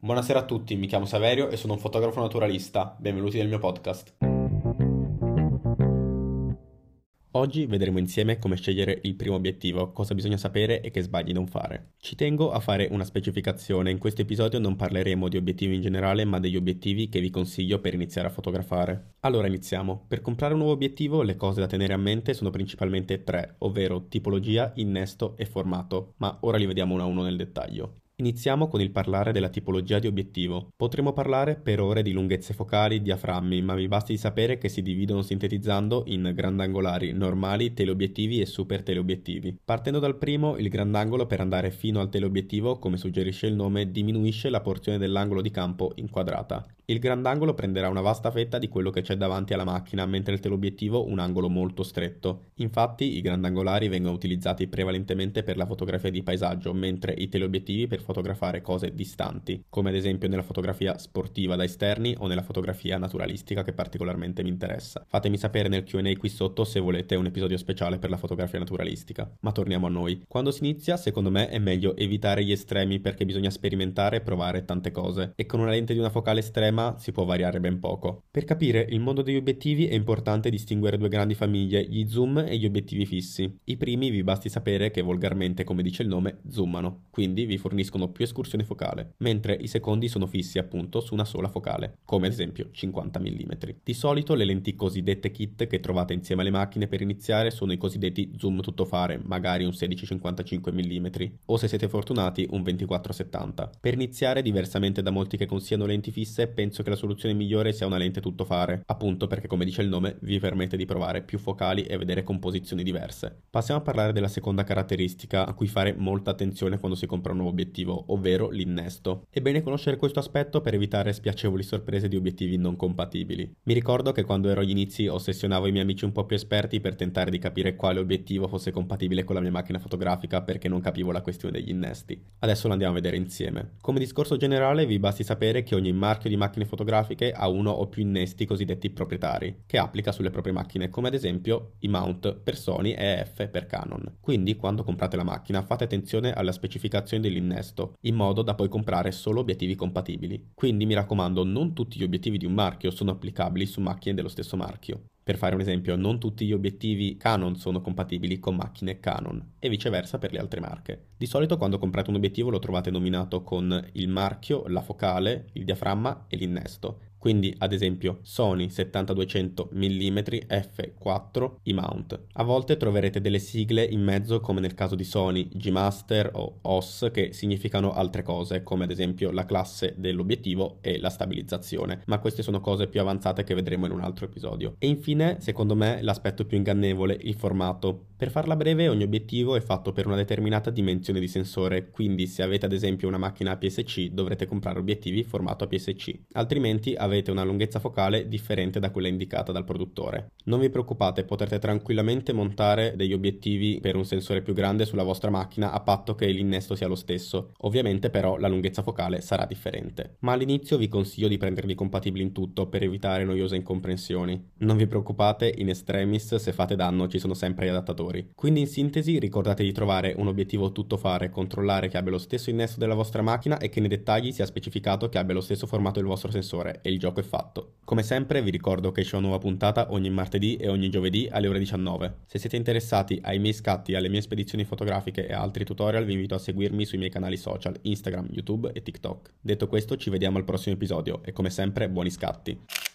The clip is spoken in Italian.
Buonasera a tutti, mi chiamo Saverio e sono un fotografo naturalista. Benvenuti nel mio podcast. Oggi vedremo insieme come scegliere il primo obiettivo, cosa bisogna sapere e che sbagli non fare. Ci tengo a fare una specificazione, in questo episodio non parleremo di obiettivi in generale, ma degli obiettivi che vi consiglio per iniziare a fotografare. Allora iniziamo. Per comprare un nuovo obiettivo le cose da tenere a mente sono principalmente tre, ovvero tipologia, innesto e formato, ma ora li vediamo uno a uno nel dettaglio. Iniziamo con il parlare della tipologia di obiettivo. Potremmo parlare per ore di lunghezze focali, diaframmi, ma vi basti sapere che si dividono sintetizzando in grandangolari, normali, teleobiettivi e super teleobiettivi. Partendo dal primo, il grandangolo per andare fino al teleobiettivo, come suggerisce il nome, diminuisce la porzione dell'angolo di campo inquadrata. Il grandangolo prenderà una vasta fetta di quello che c'è davanti alla macchina, mentre il teleobiettivo un angolo molto stretto. Infatti i grandangolari vengono utilizzati prevalentemente per la fotografia di paesaggio, mentre i teleobiettivi per fotografare cose distanti, come ad esempio nella fotografia sportiva da esterni o nella fotografia naturalistica che particolarmente mi interessa. Fatemi sapere nel Q&A qui sotto se volete un episodio speciale per la fotografia naturalistica. Ma torniamo a noi. Quando si inizia, secondo me è meglio evitare gli estremi perché bisogna sperimentare e provare tante cose. E con una lente di una focale estrema sistema si può variare ben poco. Per capire il mondo degli obiettivi è importante distinguere due grandi famiglie, gli zoom e gli obiettivi fissi. I primi vi basti sapere che volgarmente, come dice il nome, zoomano, quindi vi forniscono più escursione focale, mentre i secondi sono fissi appunto su una sola focale, come ad esempio 50 mm. Di solito le lenti cosiddette kit che trovate insieme alle macchine per iniziare sono i cosiddetti zoom tuttofare, magari un 16-55 mm, o se siete fortunati un 24-70. Per iniziare, diversamente da molti che consigliano lenti fisse, pensate penso che la soluzione migliore sia una lente tuttofare, appunto perché come dice il nome vi permette di provare più focali e vedere composizioni diverse. Passiamo a parlare della seconda caratteristica a cui fare molta attenzione quando si compra un nuovo obiettivo, ovvero l'innesto. È bene conoscere questo aspetto per evitare spiacevoli sorprese di obiettivi non compatibili. Mi ricordo che quando ero agli inizi ossessionavo i miei amici un po' più esperti per tentare di capire quale obiettivo fosse compatibile con la mia macchina fotografica perché non capivo la questione degli innesti. Adesso lo andiamo a vedere insieme. Come discorso generale vi basti sapere che ogni marchio di macchina macchine fotografiche ha uno o più innesti cosiddetti proprietari, che applica sulle proprie macchine, come ad esempio i mount per Sony e EF per Canon. Quindi quando comprate la macchina fate attenzione alle specificazioni dell'innesto, in modo da poi comprare solo obiettivi compatibili. Quindi mi raccomando, non tutti gli obiettivi di un marchio sono applicabili su macchine dello stesso marchio. Per fare un esempio, non tutti gli obiettivi Canon sono compatibili con macchine Canon e viceversa per le altre marche. Di solito quando comprate un obiettivo lo trovate nominato con il marchio, la focale, il diaframma e l'innesto. Quindi ad esempio Sony 7200 mm f4 E-mount. A volte troverete delle sigle in mezzo come nel caso di Sony G-Master o OS che significano altre cose come ad esempio la classe dell'obiettivo e la stabilizzazione, ma queste sono cose più avanzate che vedremo in un altro episodio. E infine, secondo me, l'aspetto più ingannevole, il formato. Per farla breve, ogni obiettivo è fatto per una determinata dimensione di sensore, quindi se avete ad esempio una macchina APS-C dovrete comprare obiettivi formato APS-C, altrimenti avete una lunghezza focale differente da quella indicata dal produttore. Non vi preoccupate, potrete tranquillamente montare degli obiettivi per un sensore più grande sulla vostra macchina a patto che l'innesto sia lo stesso. Ovviamente però la lunghezza focale sarà differente. Ma all'inizio vi consiglio di prenderli compatibili in tutto per evitare noiose incomprensioni. Non vi preoccupate, in extremis se fate danno ci sono sempre gli adattatori. Quindi in sintesi ricordate di trovare un obiettivo tuttofare, controllare che abbia lo stesso innesto della vostra macchina e che nei dettagli sia specificato che abbia lo stesso formato del vostro sensore e il gioco è fatto. Come sempre vi ricordo che c'è una nuova puntata ogni martedì e ogni giovedì alle ore 19. Se siete interessati ai miei scatti, alle mie spedizioni fotografiche e altri tutorial vi invito a seguirmi sui miei canali social Instagram, YouTube e TikTok. Detto questo ci vediamo al prossimo episodio e come sempre buoni scatti.